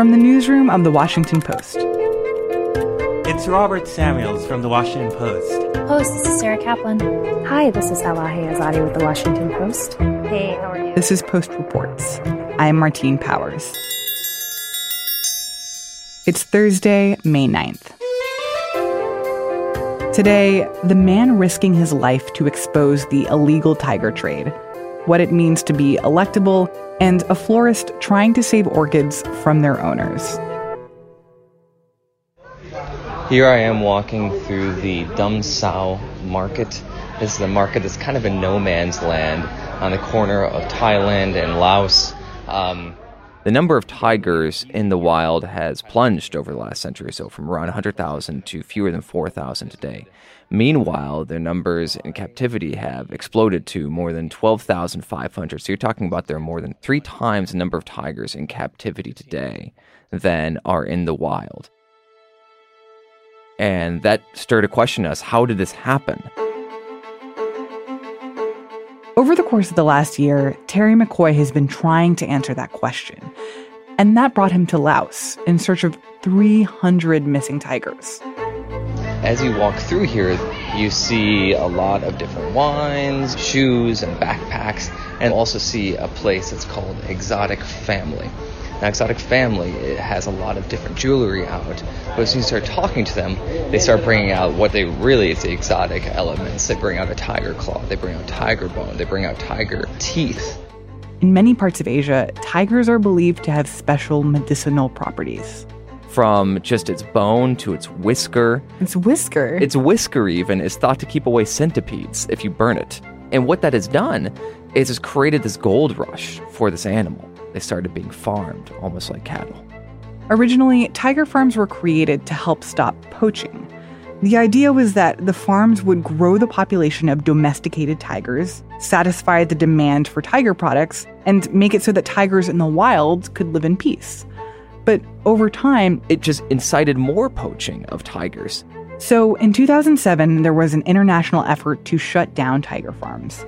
From the newsroom of The Washington Post. It's Robert Samuels from The Washington Post. Host, this is Sarah Kaplan. Hi, this is Elahe Azadi with The Washington Post. Hey, how are you? This is Post Reports. I'm Martine Powers. It's Thursday, May 9th. Today, the man risking his life to expose the illegal tiger trade, what it means to be electable, and a florist trying to save orchids from their owners. Here I am walking through the Don Sao market. This is a market that's kind of in no man's land on the corner of Thailand and Laos. Um, the number of tigers in the wild has plunged over the last century or so from around 100,000 to fewer than 4,000 today. Meanwhile, their numbers in captivity have exploded to more than 12,500. So you're talking about there are more than three times the number of tigers in captivity today than are in the wild. And that stirred a question us how did this happen? Over the course of the last year, Terry McCoy has been trying to answer that question. And that brought him to Laos in search of 300 missing tigers. As you walk through here, you see a lot of different wines, shoes, and backpacks, and also see a place that's called Exotic Family. Now, Exotic Family it has a lot of different jewelry out, but as you start talking to them, they start bringing out what they really is the exotic elements. They bring out a tiger claw, they bring out tiger bone, they bring out tiger teeth. In many parts of Asia, tigers are believed to have special medicinal properties. From just its bone to its whisker. Its whisker? Its whisker, even, is thought to keep away centipedes if you burn it. And what that has done is it's created this gold rush for this animal they started being farmed almost like cattle. Originally, tiger farms were created to help stop poaching. The idea was that the farms would grow the population of domesticated tigers, satisfy the demand for tiger products, and make it so that tigers in the wild could live in peace. But over time, it just incited more poaching of tigers. So in 2007, there was an international effort to shut down tiger farms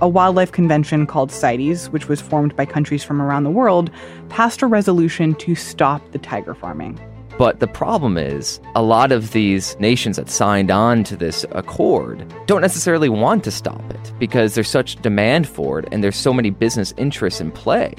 a wildlife convention called CITES, which was formed by countries from around the world, passed a resolution to stop the tiger farming. But the problem is, a lot of these nations that signed on to this accord don't necessarily want to stop it because there's such demand for it and there's so many business interests in play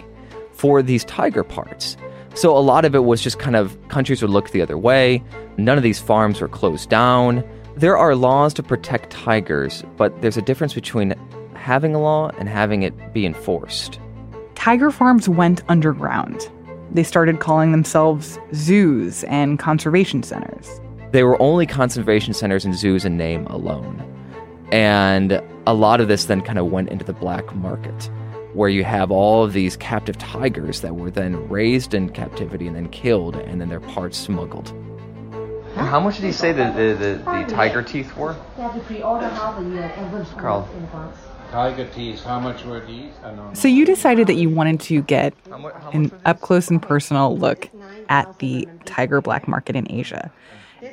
for these tiger parts. So a lot of it was just kind of countries would look the other way. None of these farms were closed down. There are laws to protect tigers, but there's a difference between having a law and having it be enforced. Tiger farms went underground. They started calling themselves zoos and conservation centers. They were only conservation centers and zoos in name alone. And a lot of this then kind of went into the black market, where you have all of these captive tigers that were then raised in captivity and then killed, and then their parts smuggled. How much did he say the, the, the, the tiger teeth were? Carl tiger teeth. How much were these? So you decided that you wanted to get an up close and personal look at the tiger black market in Asia.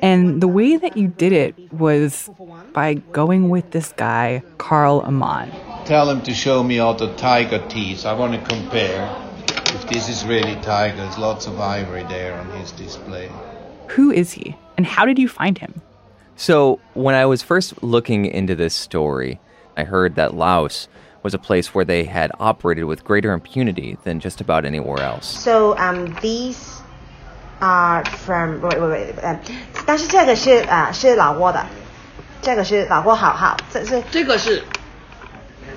And the way that you did it was by going with this guy, Carl Ammann. Tell him to show me all the tiger teeth. I want to compare if this is really tiger. There's lots of ivory there on his display. Who is he? And how did you find him? So, when I was first looking into this story, I heard that Laos was a place where they had operated with greater impunity than just about anywhere else. So um, these are from wait wait wait，呃，但是这个是呃是老挝的，这个是老挝好好，这是这个是。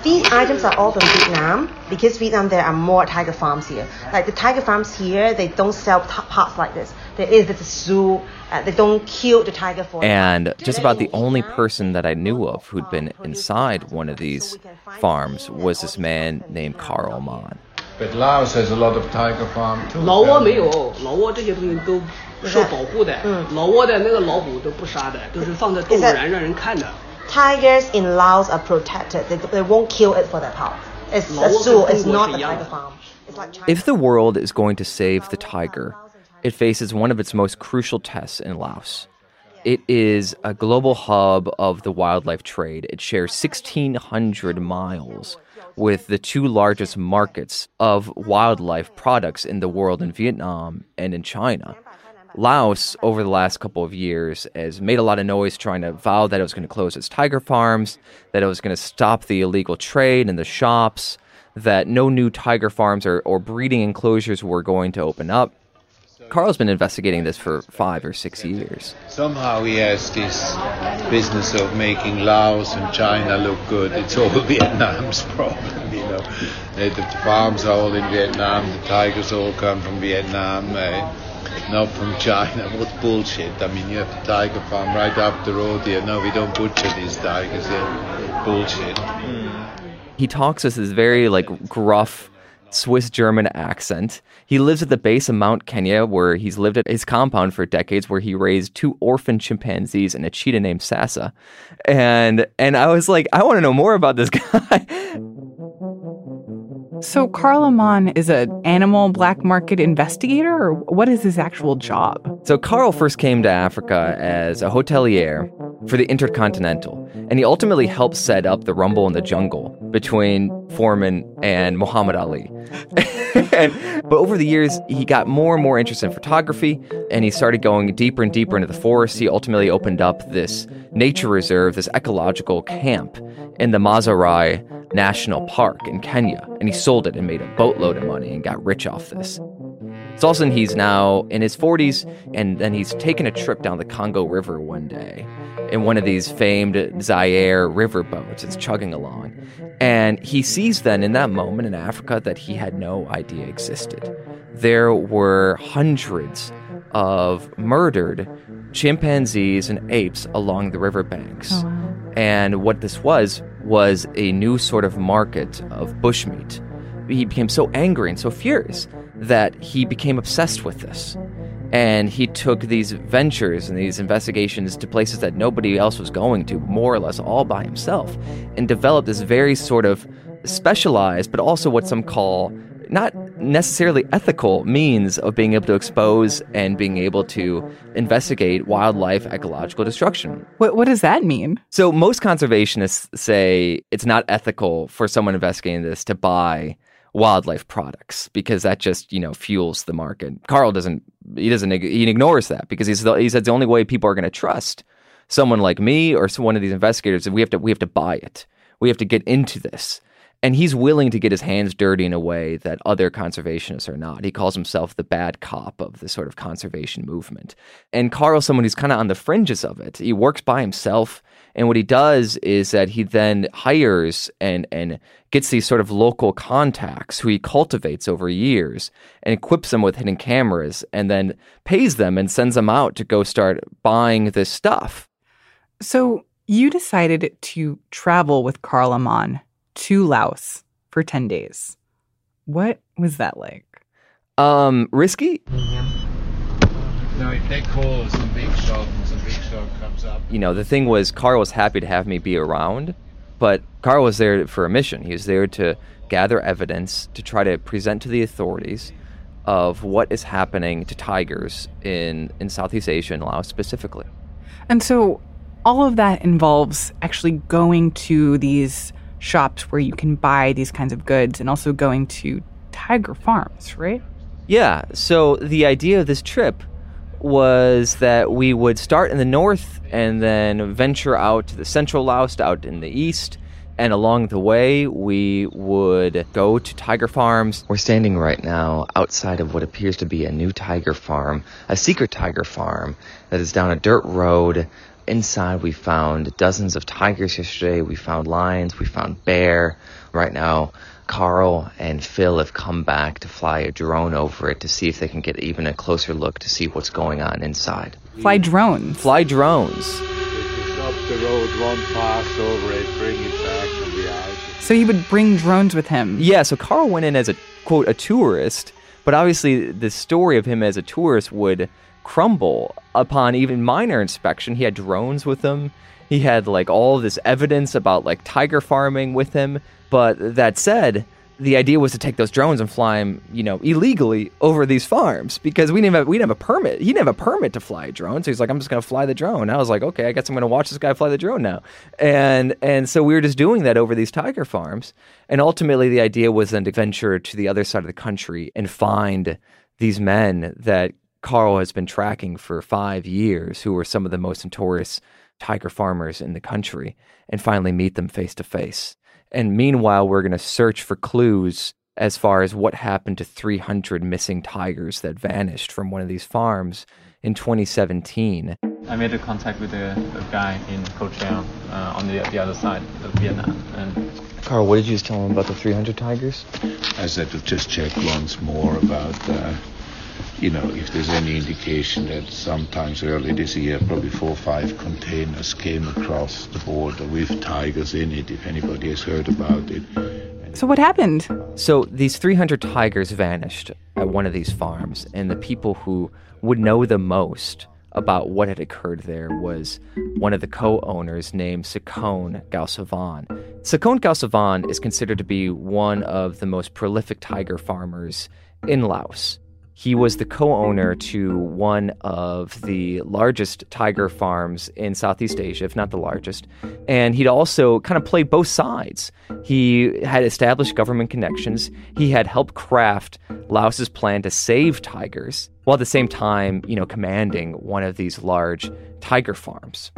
these items are all from Vietnam because Vietnam there are more tiger farms here. Like the tiger farms here, they don't sell parts like this. There is this zoo. Uh, they don't kill the tiger for. And just about the only person that I knew of who'd been inside one of these farms was this man named Carl Ammann. But Laos has a lot of tiger farm too. 老挝没有，老挝这些东西都受保护的。嗯，老挝的那个老虎都不杀的，都是放在动物园让人看的。Tigers in Laos are protected. They, they won't kill it for their part. It's a zoo. It's not a tiger farm. Like If the world is going to save the tiger, it faces one of its most crucial tests in Laos. It is a global hub of the wildlife trade. It shares 1,600 miles with the two largest markets of wildlife products in the world in Vietnam and in China. Laos, over the last couple of years, has made a lot of noise trying to vow that it was going to close its tiger farms, that it was going to stop the illegal trade in the shops, that no new tiger farms or, or breeding enclosures were going to open up. Carl's been investigating this for five or six years. Somehow he has this business of making Laos and China look good. It's all Vietnam's problem, you know. The, farms are all in Vietnam, the tigers all come from Vietnam. Uh, not from China. What bullshit. I mean, you have a tiger farm right up the road here. No, we don't butcher these tigers here. Bullshit. He talks with this very, like, gruff Swiss German accent. He lives at the base of Mount Kenya, where he's lived at his compound for decades, where he raised two orphan chimpanzees and a cheetah named Sasa. And and I was like, I want to know more about this guy. So Carl Ammann is an animal black market investigator, or what is his actual job? So Carl first came to Africa as a hotelier for the Intercontinental, and he ultimately helped set up the Rumble in the Jungle between Foreman and Muhammad Ali. and, but over the years, he got more and more interested in photography, and he started going deeper and deeper into the forest. He ultimately opened up this nature reserve, this ecological camp in the Maasai National Park in Kenya, and he sold it and made a boatload of money and got rich off this. Salson, he's now in his 40s, and then he's taken a trip down the Congo River one day in one of these famed Zaire river boats. It's chugging along. And he sees then in that moment in Africa that he had no idea existed. There were hundreds of murdered chimpanzees and apes along the riverbanks. Oh, wow. And what this was, was a new sort of market of bushmeat. He became so angry and so furious that he became obsessed with this. And he took these ventures and these investigations to places that nobody else was going to, more or less all by himself, and developed this very sort of specialized, but also what some call not necessarily ethical means of being able to expose and being able to investigate wildlife ecological destruction. What, what does that mean? So, most conservationists say it's not ethical for someone investigating this to buy wildlife products because that just you know fuels the market. Carl doesn't he doesn't he ignores that because he's the, he said the only way people are going to trust someone like me or one of these investigators is we have to we have to buy it. We have to get into this. And he's willing to get his hands dirty in a way that other conservationists are not. He calls himself the bad cop of the sort of conservation movement. And Carl's someone who's kind of on the fringes of it. He works by himself. And what he does is that he then hires and, and gets these sort of local contacts who he cultivates over years and equips them with hidden cameras and then pays them and sends them out to go start buying this stuff. So you decided to travel with Carl Ammann to Laos for 10 days. What was that like? Um, risky? No, if they call some big shot and some big shot comes up. You know, the thing was, Carl was happy to have me be around, but Carl was there for a mission. He was there to gather evidence to try to present to the authorities of what is happening to tigers in, in Southeast Asia and Laos specifically. And so all of that involves actually going to these shops where you can buy these kinds of goods and also going to tiger farms, right? Yeah, so the idea of this trip was that we would start in the north and then venture out to the central Laos, out in the east. And along the way, we would go to tiger farms. We're standing right now outside of what appears to be a new tiger farm, a secret tiger farm that is down a dirt road. Inside, we found dozens of tigers yesterday. We found lions. We found bear. Right now, Carl and Phil have come back to fly a drone over it to see if they can get even a closer look to see what's going on inside. Fly drones. Fly drones. Up the road, one pass over it, bring it back from the eye. So you would bring drones with him. Yeah, so Carl went in as a quote a tourist, but obviously the story of him as a tourist would crumble upon even minor inspection. He had drones with him. He had like all this evidence about like tiger farming with him. But that said, the idea was to take those drones and fly them, you know, illegally over these farms because we didn't have we didn't have a permit. He didn't have a permit to fly a drone, so he's like, I'm just going to fly the drone. I was like, okay, I guess I'm going to watch this guy fly the drone now. And and so we were just doing that over these tiger farms. And ultimately, the idea was then to venture to the other side of the country and find these men that Carl has been tracking for five years, who were some of the most notorious tiger farmers in the country, and finally meet them face to face. And meanwhile, we're going to search for clues as far as what happened to 300 missing tigers that vanished from one of these farms in 2017. I made a contact with a, a guy in Cô Treo uh, on the, the other side of Vietnam. And Carl, what did you just tell him about the 300 tigers? I said to just check once more about, uh, you know, if there's any indication that sometimes early this year, probably four or five containers came across the border with tigers in it, if anybody has heard about it. So, what happened? So, these 300 tigers vanished at one of these farms, and the people who would know the most about what had occurred there was one of the co-owners named Sakone Galsavan. Sakone Galsavan is considered to be one of the most prolific tiger farmers in Laos. He was the co owner to one of the largest tiger farms in Southeast Asia, if not the largest. And he'd also kind of played both sides. He had established government connections, he had helped craft Laos's plan to save tigers, while at the same time, you know, commanding one of these large tiger farms.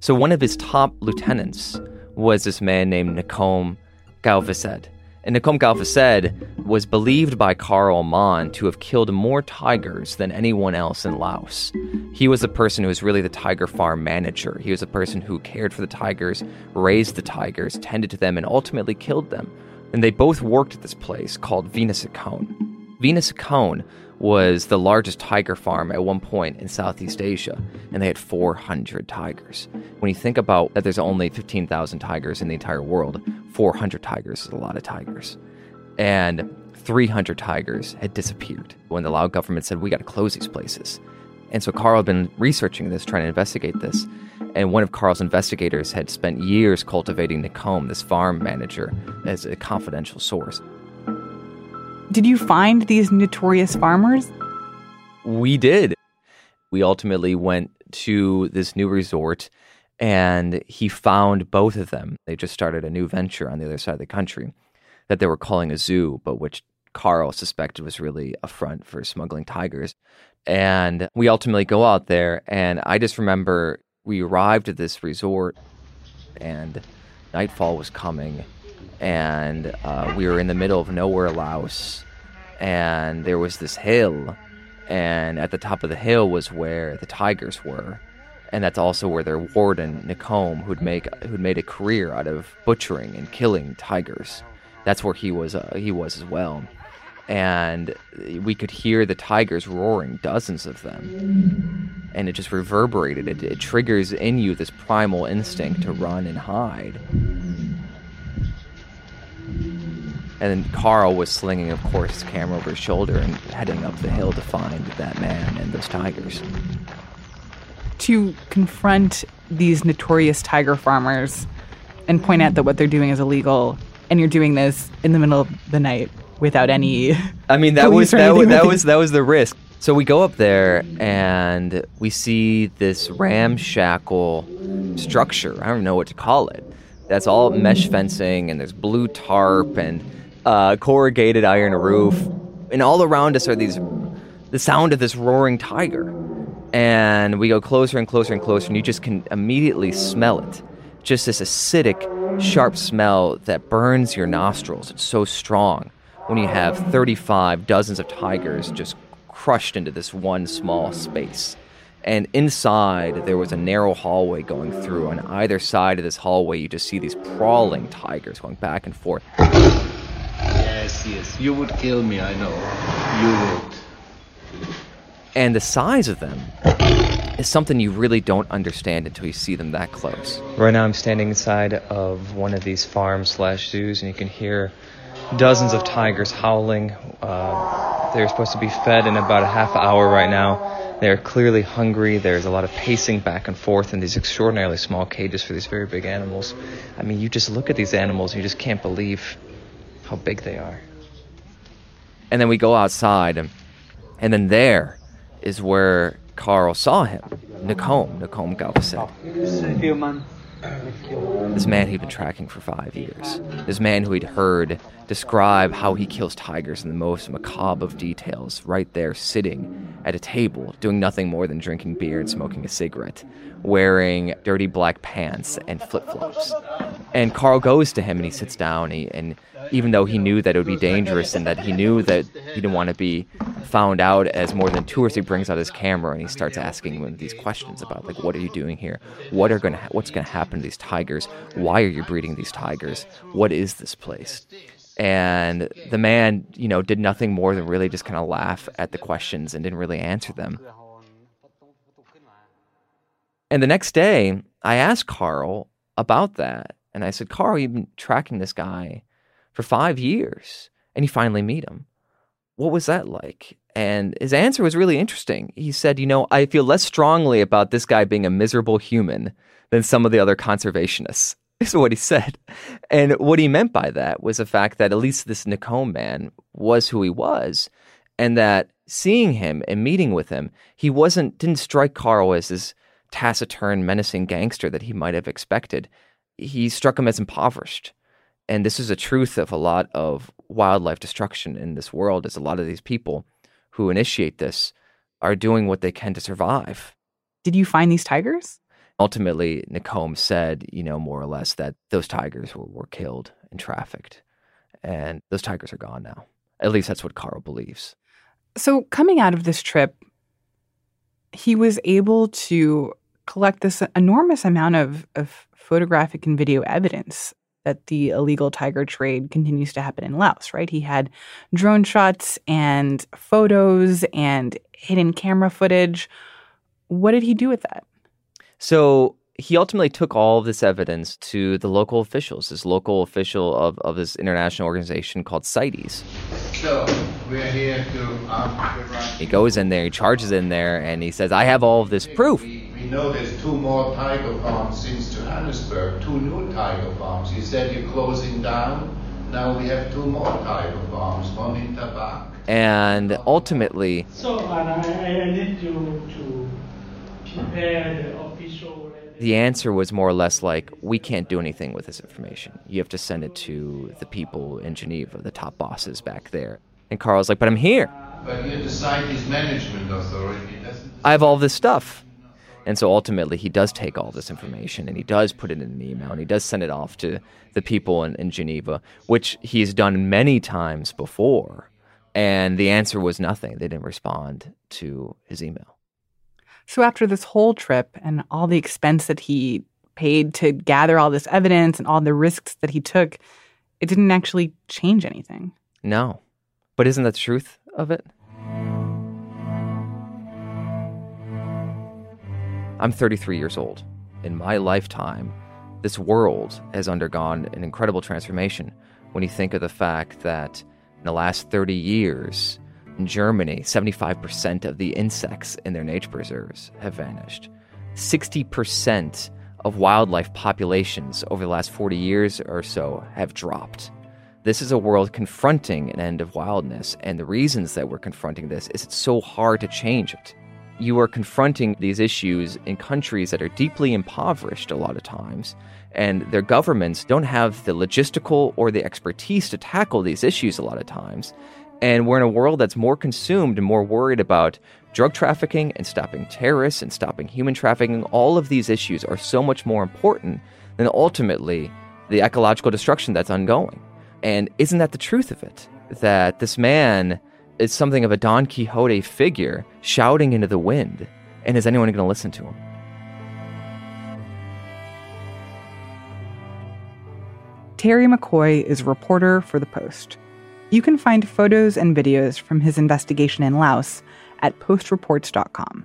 So one of his top lieutenants was this man named Nakom Galvesed. And Nakom Galvesed was believed by Carl Ammann to have killed more tigers than anyone else in Laos. He was the person who was really the tiger farm manager. He was the person who cared for the tigers, raised the tigers, tended to them, and ultimately killed them. And they both worked at this place called Vinasakone. Vinasakone was the largest tiger farm at one point in Southeast Asia, and they had 400 tigers. When you think about that, there's only 15,000 tigers in the entire world. 400 tigers is a lot of tigers, and 300 tigers had disappeared when the Lao government said we got to close these places. And so Carl had been researching this, trying to investigate this. And one of Carl's investigators had spent years cultivating Nakom, this farm manager, as a confidential source. Did you find these notorious farmers? We did. We ultimately went to this new resort and he found both of them. They just started a new venture on the other side of the country that they were calling a zoo, but which Carl suspected was really a front for smuggling tigers. And we ultimately go out there, and I just remember we arrived at this resort, and nightfall was coming, and uh, we were in the middle of nowhere, Laos, and there was this hill, and at the top of the hill was where the tigers were, and that's also where their warden Nakom, who'd make who'd made a career out of butchering and killing tigers, that's where he was uh, he was as well, and we could hear the tigers roaring, dozens of them, and it just reverberated. It, it triggers in you this primal instinct to run and hide. And then Carl was slinging, of course, his camera over his shoulder and heading up the hill to find that man and those tigers. To confront these notorious tiger farmers and point out that what they're doing is illegal, and you're doing this in the middle of the night without any. I mean, that was that, was, that was that was the risk. So we go up there and we see this ramshackle structure. I don't know what to call it. That's all mesh fencing, and there's blue tarp and uh, corrugated iron roof, and all around us are these the sound of this roaring tiger. And we go closer and closer and closer, and you just can immediately smell it. Just this acidic, sharp smell that burns your nostrils. It's so strong when you have 35 dozens of tigers just crushed into this one small space. And inside, there was a narrow hallway going through. On either side of this hallway, you just see these crawling tigers going back and forth. Yes, yes. You would kill me, I know. You would. And the size of them is something you really don't understand until you see them that close. Right now, I'm standing inside of one of these farms slash zoos, and you can hear dozens of tigers howling. Uh, they're supposed to be fed in about a half hour right now. They're clearly hungry. There's a lot of pacing back and forth in these extraordinarily small cages for these very big animals. I mean, you just look at these animals and you just can't believe how big they are. And then we go outside, and, and then there is where Carl saw him, Nakom, Nakom Galveston. This man he'd been tracking for five years. This man who he'd heard describe how he kills tigers in the most macabre of details, right there sitting at a table, doing nothing more than drinking beer and smoking a cigarette, wearing dirty black pants and flip flops. And Carl goes to him and he sits down, and, he, and even though he knew that it would be dangerous and that he knew that he didn't want to be found out as more than tourists, he brings out his camera and he starts asking him these questions about like, what are you doing here? What are gonna ha- what's gonna happen to these tigers? Why are you breeding these tigers? What is this place? And the man, you know, did nothing more than really just kind of laugh at the questions and didn't really answer them. And the next day, I asked Carl about that. And I said, Carl, you've been tracking this guy for five years and you finally meet him. What was that like? And his answer was really interesting. He said, You know, I feel less strongly about this guy being a miserable human than some of the other conservationists. Is what he said. And what he meant by that was the fact that at least this Nakom man was who he was, and that seeing him and meeting with him, he wasn't didn't strike Carl as this taciturn, menacing gangster that he might have expected. He struck him as impoverished. And this is a truth of a lot of wildlife destruction in this world is a lot of these people who initiate this are doing what they can to survive. Did you find these tigers? Ultimately, Nakom said, you know, more or less that those tigers were, were killed and trafficked. And those tigers are gone now. At least that's what Carl believes. So, coming out of this trip, he was able to collect this enormous amount of, of photographic and video evidence that the illegal tiger trade continues to happen in Laos, right? He had drone shots and photos and hidden camera footage. What did he do with that? So he ultimately took all of this evidence to the local officials, this local official of, of this international organization called CITES. So, we're here to. Um, he goes in there, he charges in there, and he says, I have all of this proof. We, we know there's two more tiger farms since Johannesburg, two new tiger farms. You said you're closing down. Now we have two more tiger farms, one in Tabak. And ultimately, So, and I, I need you to prepare the official. the answer was more or less like, we can't do anything with this information. You have to send it to the people in Geneva, the top bosses back there. And Carl's like, but I'm here. But you're the CITES management authority. Doesn't I have all this stuff. And so ultimately, he does take all this information and he does put it in an email and he does send it off to the people in, in Geneva, which he's done many times before. And the answer was nothing. They didn't respond to his email. So, after this whole trip and all the expense that he paid to gather all this evidence and all the risks that he took, it didn't actually change anything. No. But isn't that the truth of it? I'm 33 years old. In my lifetime, this world has undergone an incredible transformation when you think of the fact that in the last 30 years, in Germany, 75% of the insects in their nature preserves have vanished. 60% of wildlife populations over the last 40 years or so have dropped. This is a world confronting an end of wildness, and the reasons that we're confronting this is it's so hard to change it. You are confronting these issues in countries that are deeply impoverished a lot of times, and their governments don't have the logistical or the expertise to tackle these issues a lot of times. And we're in a world that's more consumed and more worried about drug trafficking and stopping terrorists and stopping human trafficking. All of these issues are so much more important than ultimately the ecological destruction that's ongoing. And isn't that the truth of it? That this man is something of a Don Quixote figure shouting into the wind. And is anyone going to listen to him? Terry McCoy is a reporter for The Post. You can find photos and videos from his investigation in Laos at postreports.com.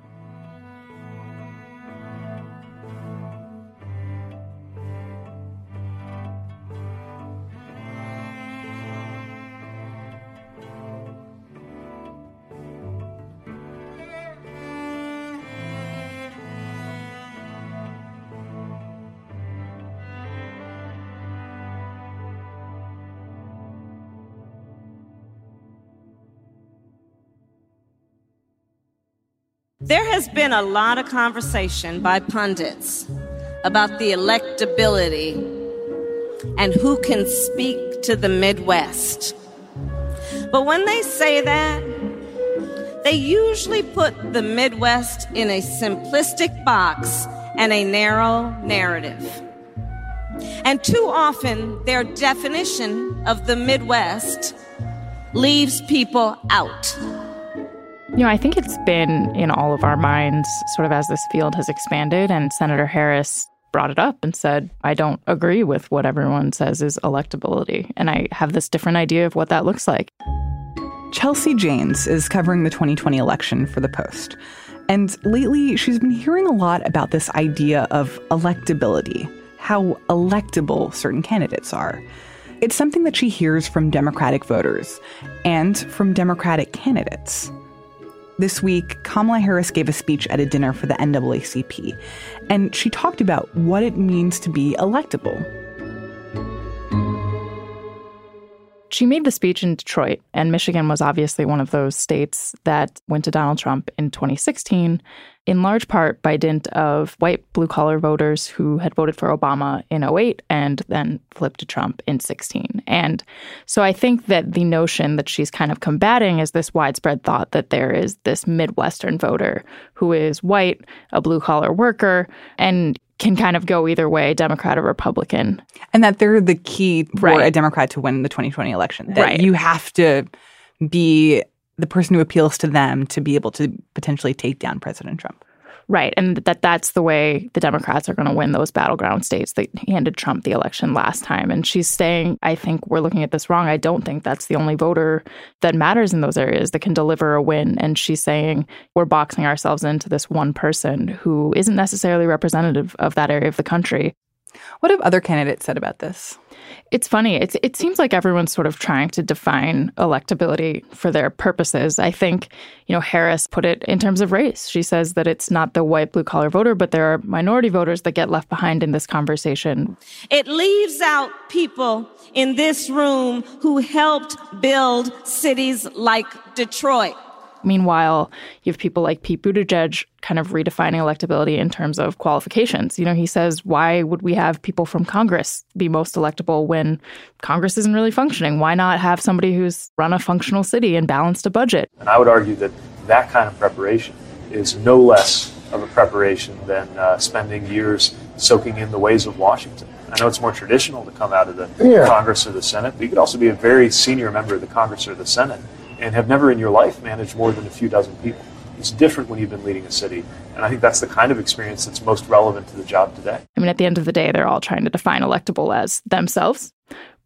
There has been a lot of conversation by pundits about the electability and who can speak to the Midwest. But when they say that, they usually put the Midwest in a simplistic box and a narrow narrative. And too often, their definition of the Midwest leaves people out. You know, I think it's been in all of our minds sort of as this field has expanded, and Senator Harris brought it up and said, I don't agree with what everyone says is electability. And I have this different idea of what that looks like. Chelsea Janes is covering the 2020 election for The Post. And lately, she's been hearing a lot about this idea of electability, how electable certain candidates are. It's something that she hears from Democratic voters and from Democratic candidates. This week, Kamala Harris gave a speech at a dinner for the NAACP, and she talked about what it means to be electable. She made the speech in Detroit, and Michigan was obviously one of those states that went to Donald Trump in 2016, in large part by dint of white blue collar voters who had voted for Obama in 08 and then flipped to Trump in 16. And so I think that the notion that she's kind of combating is this widespread thought that there is this Midwestern voter who is white, a blue collar worker, and can kind of go either way, Democrat or Republican. And that they're the key for Right. a Democrat to win the 2020 election. That Right. you have to be the person who appeals to them to be able to potentially take down President Trump. Right. And that that's the way the Democrats are going to win those battleground states that handed Trump the election last time. And she's saying, I think we're looking at this wrong. I don't think that's the only voter that matters in those areas that can deliver a win. And she's saying we're boxing ourselves into this one person who isn't necessarily representative of that area of the country. What have other candidates said about this? It's funny. It's, it seems like everyone's sort of trying to define electability for their purposes. I think, you know, Harris put it in terms of race. She says that it's not the white blue collar voter, but there are minority voters that get left behind in this conversation. It leaves out people in this room who helped build cities like Detroit. Meanwhile, you have people like Pete Buttigieg kind of redefining electability in terms of qualifications. You know, he says, why would we have people from Congress be most electable when Congress isn't really functioning? Why not have somebody who's run a functional city and balanced a budget? And I would argue that that kind of preparation is no less of a preparation than uh, spending years soaking in the ways of Washington. I know it's more traditional to come out of the Yeah. Congress or the Senate, but you could also be a very senior member of the Congress or the Senate and have never in your life managed more than a few dozen people. It's different when you've been leading a city. And I think that's the kind of experience that's most relevant to the job today. I mean, at the end of the day, they're all trying to define electable as themselves.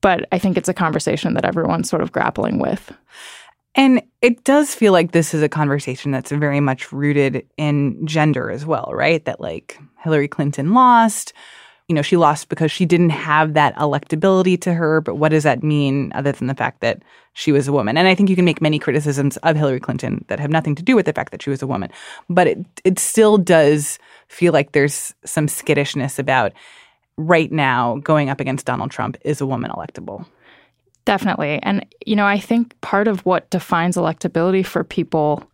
But I think it's a conversation that everyone's sort of grappling with. And it does feel like this is a conversation that's very much rooted in gender as well, right? That like Hillary Clinton lost. You know, she lost because she didn't have that electability to her. But what does that mean other than the fact that she was a woman? And I think you can make many criticisms of Hillary Clinton that have nothing to do with the fact that she was a woman. But it it still does feel like there's some skittishness about right now going up against Donald Trump is a woman electable. Definitely. And, you know, I think part of what defines electability for people,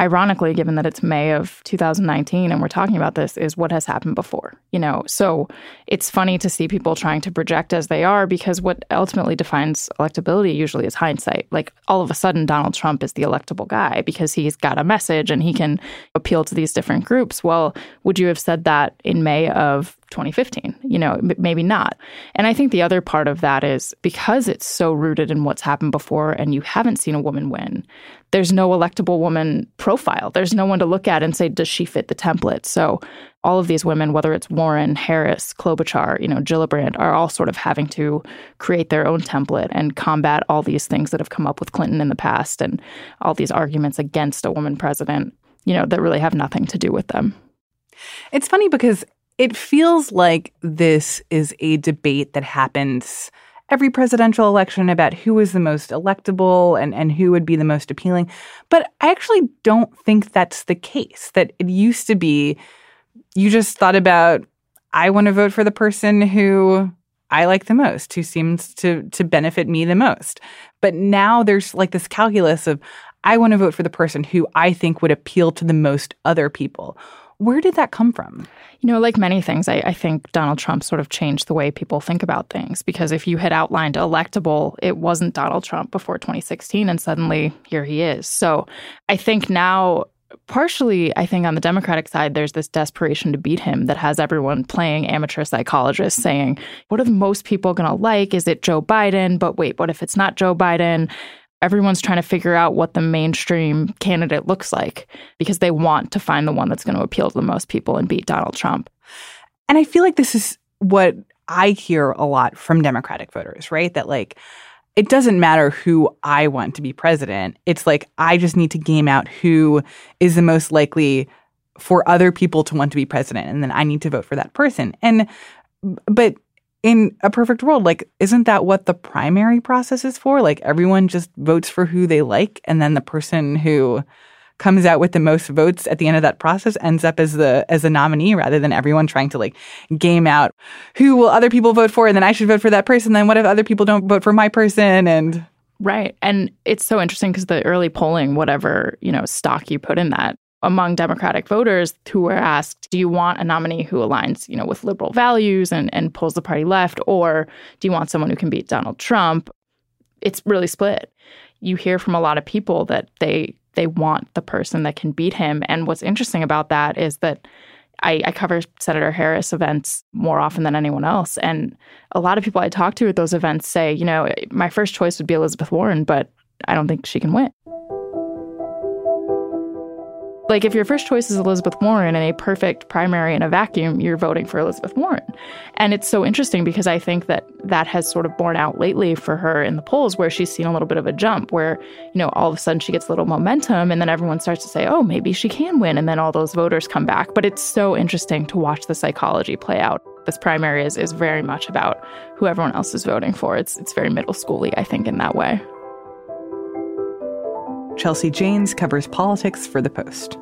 ironically, given that it's May of 2019 and we're talking about this, is what has happened before. You know, so it's funny to see people trying to project as they are because what ultimately defines electability usually is hindsight. Like all of a sudden, Donald Trump is the electable guy because he's got a message and he can appeal to these different groups. Well, would you have said that in May of 2015? You know, maybe not. And I think the other part of that is because it's so rooted in what's happened before and you haven't seen a woman win, there's no electable woman profile. There's no one to look at and say, does she fit the template? So all of these women, whether it's Warren, Harris, Klobuchar, you know, Gillibrand, are all sort of having to create their own template and combat all these things that have come up with Clinton in the past and all these arguments against a woman president, you know, that really have nothing to do with them. It's funny because it feels like this is a debate that happens every presidential election about who is the most electable and, and who would be the most appealing. But I actually don't think that's the case. That it used to be you just thought about, I want to vote for the person who I like the most, who seems to to benefit me the most. But now there's like this calculus of I want to vote for the person who I think would appeal to the most other people. Where did that come from? You know, like many things, I, I, think Donald Trump sort of changed the way people think about things because if you had outlined electable, it wasn't Donald Trump before 2016, and suddenly here he is. So I think now, partially, I think on the Democratic side, there's this desperation to beat him that has everyone playing amateur psychologists saying, what are the most people going to like? Is it Joe Biden? But wait, what if it's not Joe Biden? Everyone's trying to figure out what the mainstream candidate looks like because they want to find the one that's going to appeal to the most people and beat Donald Trump. And I feel like this is what I hear a lot from Democratic voters, right? That like it doesn't matter who I want to be president. It's like I just need to game out who is the most likely for other people to want to be president and then I need to vote for that person. And but in a perfect world, like, isn't that what the primary process is for? Like, everyone just votes for who they like, and then the person who comes out with the most votes at the end of that process ends up as the as the nominee rather than everyone trying to like game out who will other people vote for and then I should vote for that person then what if other people don't vote for my person and right and it's so interesting because the early polling whatever you know stock you put in that among Democratic voters who were asked, do you want a nominee who aligns, you know, with liberal values and, and pulls the party left, or do you want someone who can beat Donald Trump? It's really split. You hear from a lot of people that they they want the person that can beat him. And what's interesting about that is that I, I, cover Senator Harris events more often than anyone else. And a lot of people I talk to at those events say, you know, my first choice would be Elizabeth Warren, but I don't think she can win. Like, if your first choice is Elizabeth Warren in a perfect primary in a vacuum, you're voting for Elizabeth Warren. And it's so interesting because I think that that has sort of borne out lately for her in the polls where she's seen a little bit of a jump where, you know, all of a sudden she gets a little momentum and then everyone starts to say, oh, maybe she can win. And then all those voters come back. But it's so interesting to watch the psychology play out. This primary is, is very much about who everyone else is voting for. It's, it's very middle schooly, I think, in that way. Chelsea Janes covers politics for The Post.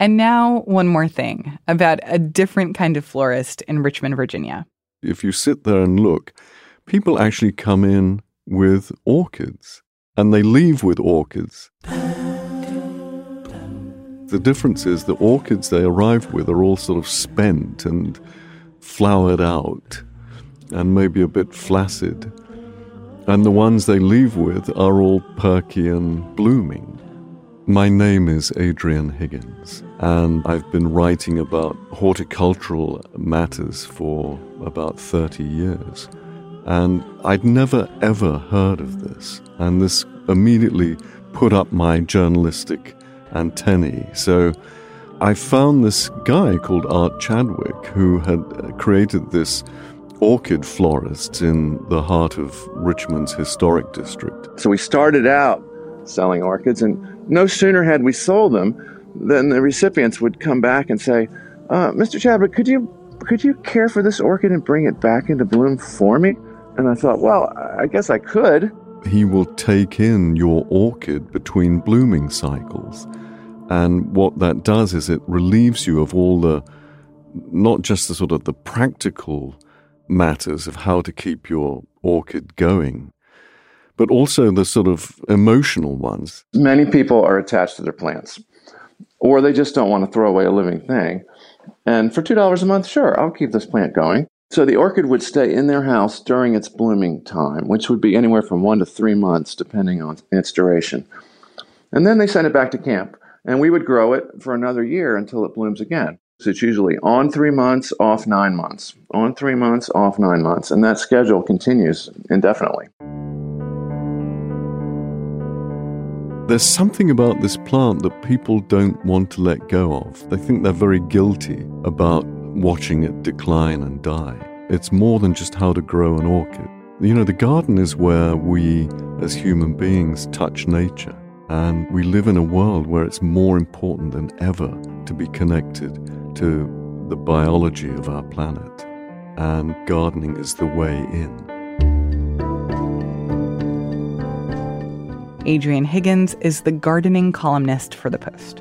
And now, one more thing about a different kind of florist in Richmond, Virginia. If you sit there and look, people actually come in with orchids and they leave with orchids. The difference is the orchids they arrive with are all sort of spent and flowered out and maybe a bit flaccid. And the ones they leave with are all perky and blooming. My name is Adrian Higgins, and I've been writing about horticultural matters for about 30 years. And I'd never ever heard of this, and this immediately put up my journalistic antennae. So I found this guy called Art Chadwick who had created this orchid florist in the heart of Richmond's historic district. So we started out selling orchids, and no sooner had we sold them than the recipients would come back and say, uh, "Mr. Chadwick, could you could you care for this orchid and bring it back into bloom for me?" And I thought, well, I guess I could. He will take in your orchid between blooming cycles. And what that does is it relieves you of all the, not just the sort of the practical matters of how to keep your orchid going, but also the sort of emotional ones. Many people are attached to their plants, or they just don't want to throw away a living thing. And for $2 a month, sure, I'll keep this plant going. So the orchid would stay in their house during its blooming time, which would be anywhere from one to three months, depending on its duration. And then they send it back to camp, and we would grow it for another year until it blooms again. So it's usually on three months, off nine months, on three months, off nine months, and that schedule continues indefinitely. There's something about this plant that people don't want to let go of. They think they're very guilty about watching it decline and die. It's more than just how to grow an orchid. You know, the garden is where we, as human beings, touch nature. And we live in a world where it's more important than ever to be connected to the biology of our planet. And gardening is the way in. Adrian Higgins is the gardening columnist for The Post.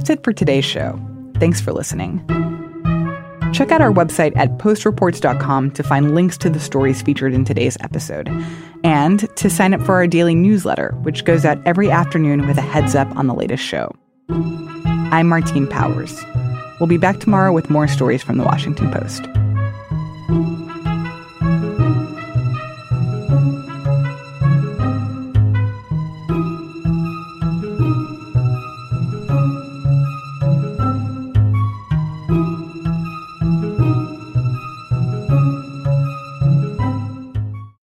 That's it for today's show. Thanks for listening. Check out our website at postreports.com to find links to the stories featured in today's episode and to sign up for our daily newsletter, which goes out every afternoon with a heads up on the latest show. I'm Martine Powers. We'll be back tomorrow with more stories from the Washington Post.